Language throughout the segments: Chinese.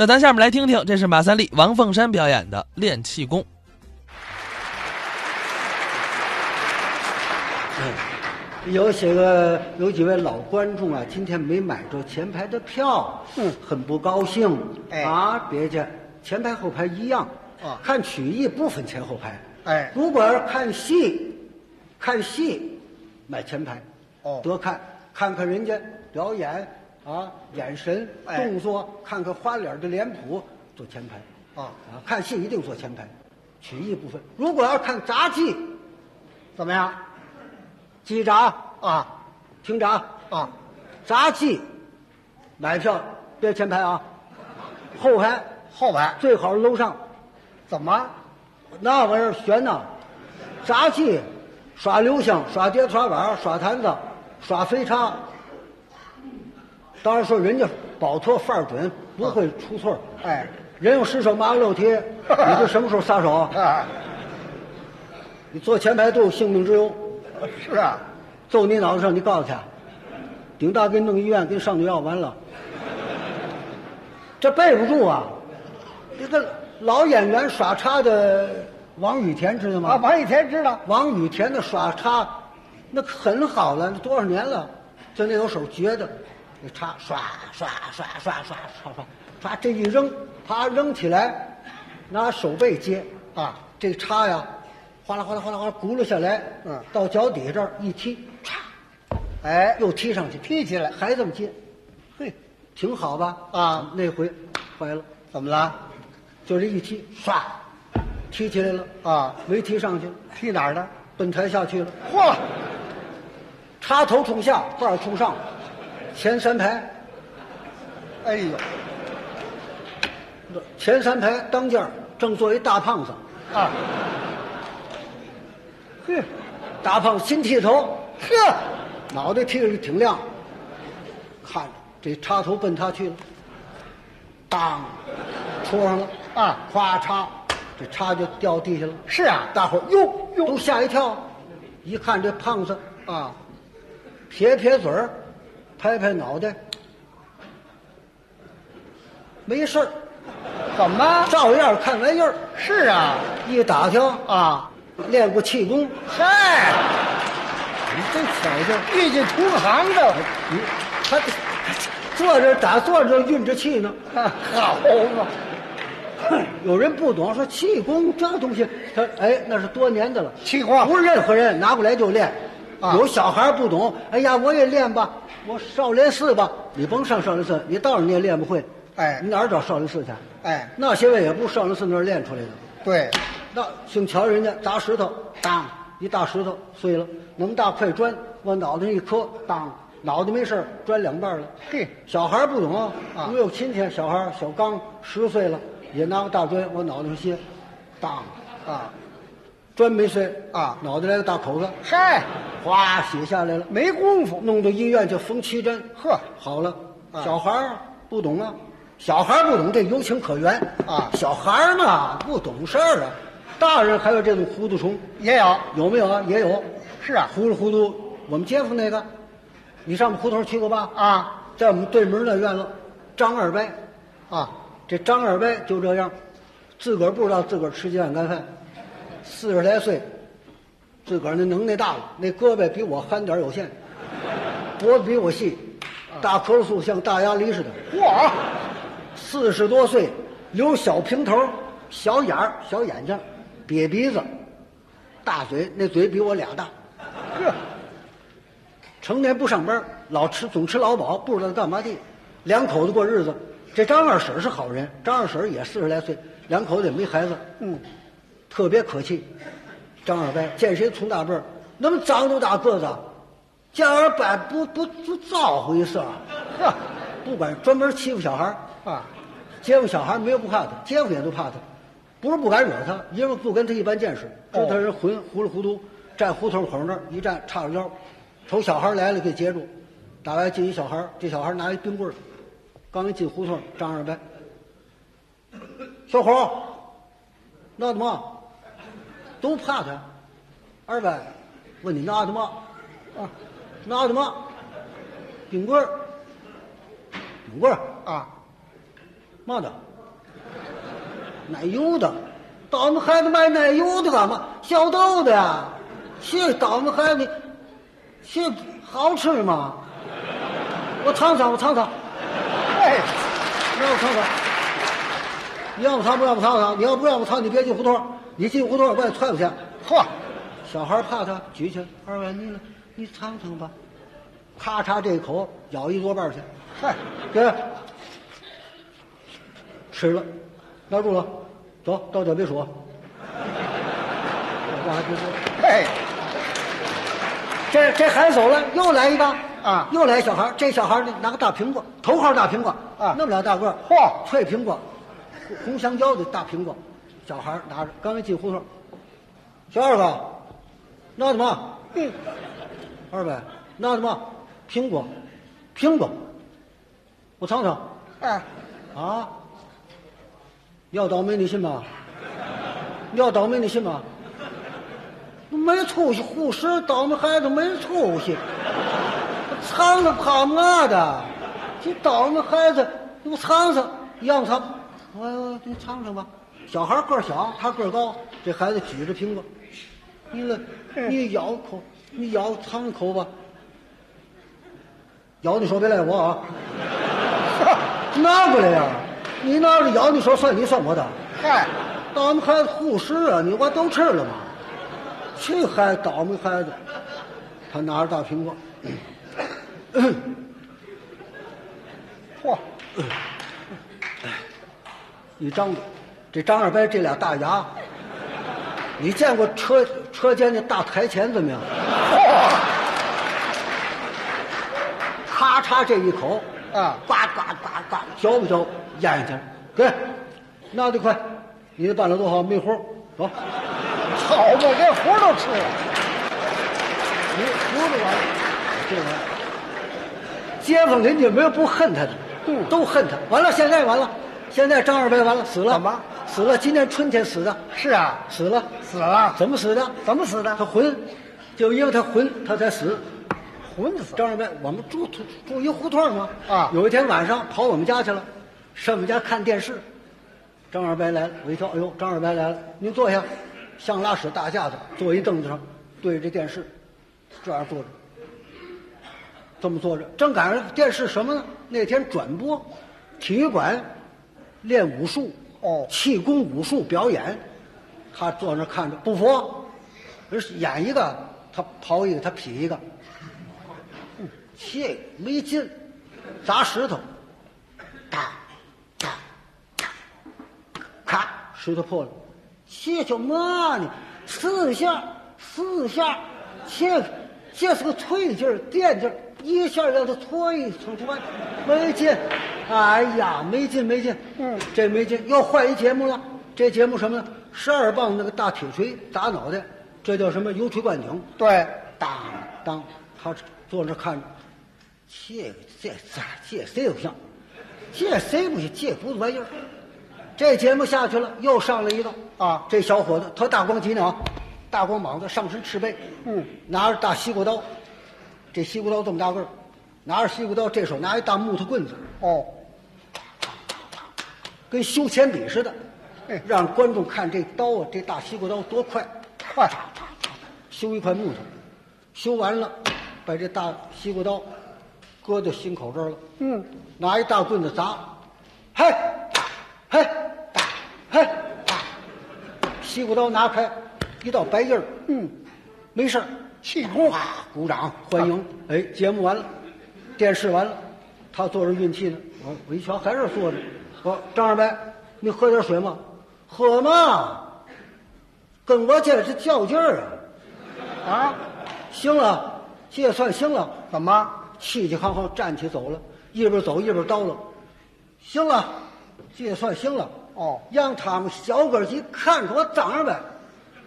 那咱下面来听听，这是马三立、王凤山表演的练气功。有些个有几位老观众啊，今天没买着前排的票，嗯很不高兴。哎啊，别介，前排后排一样。啊看曲艺不分前后排。哎如果要是看戏，看戏买前排。哦多看看看人家表演啊，眼神、哎动作，看看花脸的脸谱，坐前排。啊，啊，看戏一定坐前排，曲艺部分。如果要看杂技，怎么样？鸡杂、啊听闸。啊，杂技买票别前排啊，后排后排最好是楼上，怎么？那玩意儿悬呐。杂技耍流星、耍碟耍碗、耍坛子、耍飞叉。当然说人家保托范儿准，不会出错儿。哎，人有失手马有漏贴，你这什么时候撒手啊？啊，你坐前排都有性命之忧，是啊，揍你脑袋上，你告诉他，顶大给你弄医院，给你上点药，完了，这背不住啊！这个老演员耍叉的王雨田知道吗？啊，王雨田知道。王雨田的耍叉，那很好了，多少年了，就那有手绝的，这叉刷刷刷刷刷刷刷刷这一扔，啪扔起来，拿手背接啊，这叉呀，哗啦哗啦哗啦哗啦轱辘下来，嗯，到脚底这儿一踢，叉，哎，又踢上去，踢起来还这么接，嘿，挺好吧？啊，那回坏了，怎么了？就这一踢，唰，踢起来了啊，没踢上去，踢哪儿了？本台下去了，嚯，插头冲下，把儿冲上。前三排，哎呦，前三排当间儿正坐一大胖子，啊，嘿，大胖子新剃头，呵，脑袋剃的挺亮，看着这插头奔他去了，当，戳上了，啊，咵嚓，这叉就掉地下了。是啊，大伙儿哟哟。都吓一跳，一看这胖子啊，撇撇嘴儿，拍拍脑袋，没事儿，怎么？照样看玩意儿。是啊，一打听，啊，练过气功，嗨，你真巧劲，遇见同行的，你他坐着打坐着运着气呢。好嘛，有人不懂，说气功这东西，他哎那是多年的了，气功不是任何人拿过来就练。啊有小孩不懂，哎呀，我也练吧，我少林寺吧，你甭上少林寺，你到那儿你也练不会。哎你哪儿找少林寺去？哎，那些位也不是少林寺那儿练出来的。对，那请瞧人家砸石头，当一大石头碎了，那么大块砖往脑袋上一磕，当脑袋没事儿砖两半了。嘿，小孩不懂啊，啊我有亲戚小孩小刚十岁了，也拿个大砖往脑袋上歇，当啊，砖没碎啊脑袋来个大口子，嗨，哗血下来了，没功夫，弄到医院就缝七针，呵。好了。啊。小孩儿不懂啊，小孩儿不懂这有情可原。啊。小孩儿嘛不懂事儿啊，大人还有这种糊涂虫，也有，有没有啊？也有，是啊，糊里糊涂。我们街坊那个，你上我们胡同去过吧？啊。在我们对门那院子，张二伯。啊，这张二伯就这样，自个儿不知道自个儿吃几碗干饭，四十来岁，自个儿那能耐大了，那胳膊比我憨点儿有限，脖子比我细，大棵子树像大鸭梨似的。嚯，四十多岁，留小平头，小眼儿、小眼睛，瘪鼻子，大嘴，那嘴比我俩大。呵，成天不上班，老吃总吃老饱，不知道干嘛的。两口子过日子，这张二婶是好人，张二婶也四十来岁，两口子也没孩子，嗯，特别可气。张二伯见谁从大辈儿，那么长那么大个子，见二伯不不不招呼一声，呵，不管专门欺负小孩儿啊，街坊小孩没有不怕他，街坊也都怕他，不是不敢惹他，因为不跟他一般见识，知道他是混糊里糊涂，站胡同口那儿一站，叉着腰，瞅小孩来了给截住，打完进一小孩，这小孩拿一冰棍儿，刚一进胡同，张二伯，小伙儿，闹的嘛？都怕他，二伯，问你拿的嘛？啊，拿的嘛？冰棍儿，冰棍儿。啊，嘛的？奶油的，倒霉孩子买奶油的干嘛？小豆的呀，这倒霉孩子，这好吃吗？我尝尝，我尝尝，哎，让我尝尝。你让我尝不让我尝尝？你要不让我尝，你别进胡同，你进胡同我把你踹过去。嚯，小孩怕他，举起来，二位你呢？你尝尝吧。咔嚓这一口咬一多半去，嗨，给，吃了，拿住了，走到脚别说。我还别说。嘿，这这孩子走了，又来一个啊又来一小孩。这小孩呢，拿个大苹果，头号大苹果啊那么俩大个儿，嚯脆苹果，红香蕉的大苹果，小孩拿着，刚一进胡同，小二哥，那什么？嗯，二百，那什么？苹果，苹果，我尝尝哎，啊！要倒霉你信吗？要倒霉你信吗？没出息，护士倒霉孩子没出息，尝尝怕嘛的？这倒霉孩子，你给我尝尝，让尝，我我你尝尝吧。小孩个儿小，他个儿高，这孩子举着苹果，你来，你咬口，你咬尝一口吧。咬你手别赖我啊！拿过来呀！你拿着咬你手算你算我的。嗨，倒霉孩子护士啊，你我都吃了吗？这孩子倒霉孩子，他拿着大苹果，嚯，一张嘴，这张二白这俩大牙，你见过车车间的大台钳子没有？咔嚓这一口，啊呱呱呱呱，嚼不嚼？咽下去了，给，拿得快，你这办了多好，没活儿走，好嘛，连活都吃了。你胡子完了，这玩意儿，街坊邻居没有不恨他的，嗯都恨他。完了，现在完了，现在张二白完了，死了。怎么死了？今年春天死的，是啊，死了。死了，怎么死的？怎么死的？他浑，就因为他浑，他才死。浑死。张二白，我们住住住一胡同嘛。啊有一天晚上跑我们家去了，上我们家看电视。张二白来了，我一瞧，哎呦，张二白来了，您坐下，像拉屎大架子，坐一凳子上，对着这电视，这样坐着，这么坐着，正赶上电视什么呢？那天转播体育馆练武术，哦。气功武术表演，他坐那看着不服，人是演一个，他刨一个，他劈一个，嗯这没劲，砸石头，哒哒哒，咔，石头破了，这叫嘛呢？四下四下，切这是个脆劲儿垫劲儿，一下让他搓一搓出来，没劲，哎呀，没劲没劲，嗯这没劲，又换一节目了。这节目什么呢？十二磅那个大铁锤砸脑袋，这叫什么？油锤灌顶。对，当当，他坐那看着，这个这这这谁不像？这谁不行？这不是玩意儿。这节目下去了，又上来一个啊这小伙子，他大光脊梁，大光膀子，上身赤背，嗯，拿着大西瓜刀，这西瓜刀这么大个儿，拿着西瓜刀，这手拿一大木头棍子，哦，跟修铅笔似的，让观众看这刀啊，这大西瓜刀多快。快，修一块木头，修完了，把这大西瓜刀搁到心口这儿了，嗯，拿一大棍子砸，嘿，嘿，嘿，西瓜刀拿开，一道白印儿，嗯，没事儿气功，哇，鼓掌欢迎。哎，节目完了，电视完了，他坐着运气呢。我我一瞧还是坐着。说张二白，你喝点水吗？喝嘛，跟我这是较劲儿啊。啊？行了，这算行了。怎么？气气昂昂站起走了，一边走一边叨叨：“行了，这算行了。”哦让他们小哥儿几看出我张二白，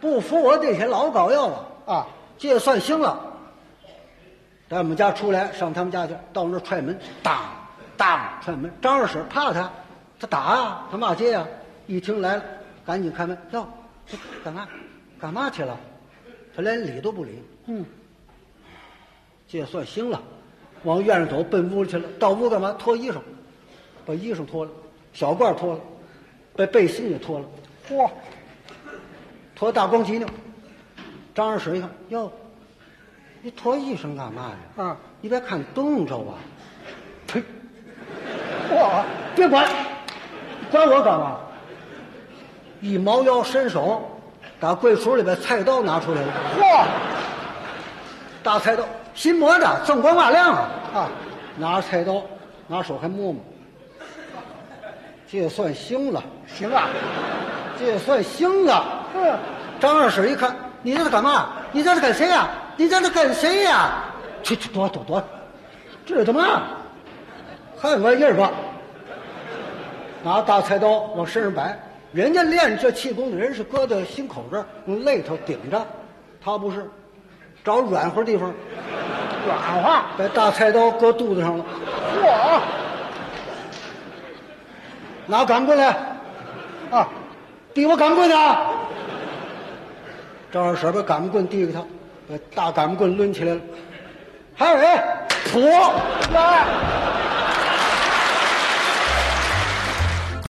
不服我这些老膏药了。啊，这算行了。在我们家出来，上他们家去，到那踹门，当当踹门。张二婶怕他，他打啊，他骂街啊、一听来了，赶紧开门，哟，这干嘛？干嘛去了？他连理都不理。嗯，这也算行了，往院里走，奔屋里去了。到屋干嘛？脱衣裳，把衣裳脱了，小褂脱了，把背心也脱了，嚯，脱大光脊呢。张二婶一看，哟，你脱衣裳干嘛呀？啊，你别看冻着啊！呸！嚯，别管，管我干嘛？一猫腰伸手，把柜橱里边菜刀拿出来了，嚯，大菜刀，新磨的，锃光瓦亮啊！啊，拿着菜刀，拿手还摸摸，这也算行了，行啊，这也算行了。嗯，张二婶一看，你这是干嘛？你这是跟谁呀、你这是跟谁呀、去去躲躲躲，这是他妈，喊我一儿吧。拿大菜刀往身上摆，人家练这气功的人是搁在心口这儿，用肋头顶着，他不是，找软和地方，软和，把大菜刀搁肚子上了，嚯，拿钢棍来，啊，递我钢棍呢。张二婶把钢棍递给他，把大钢棍抡起来了，还有人，噗！来，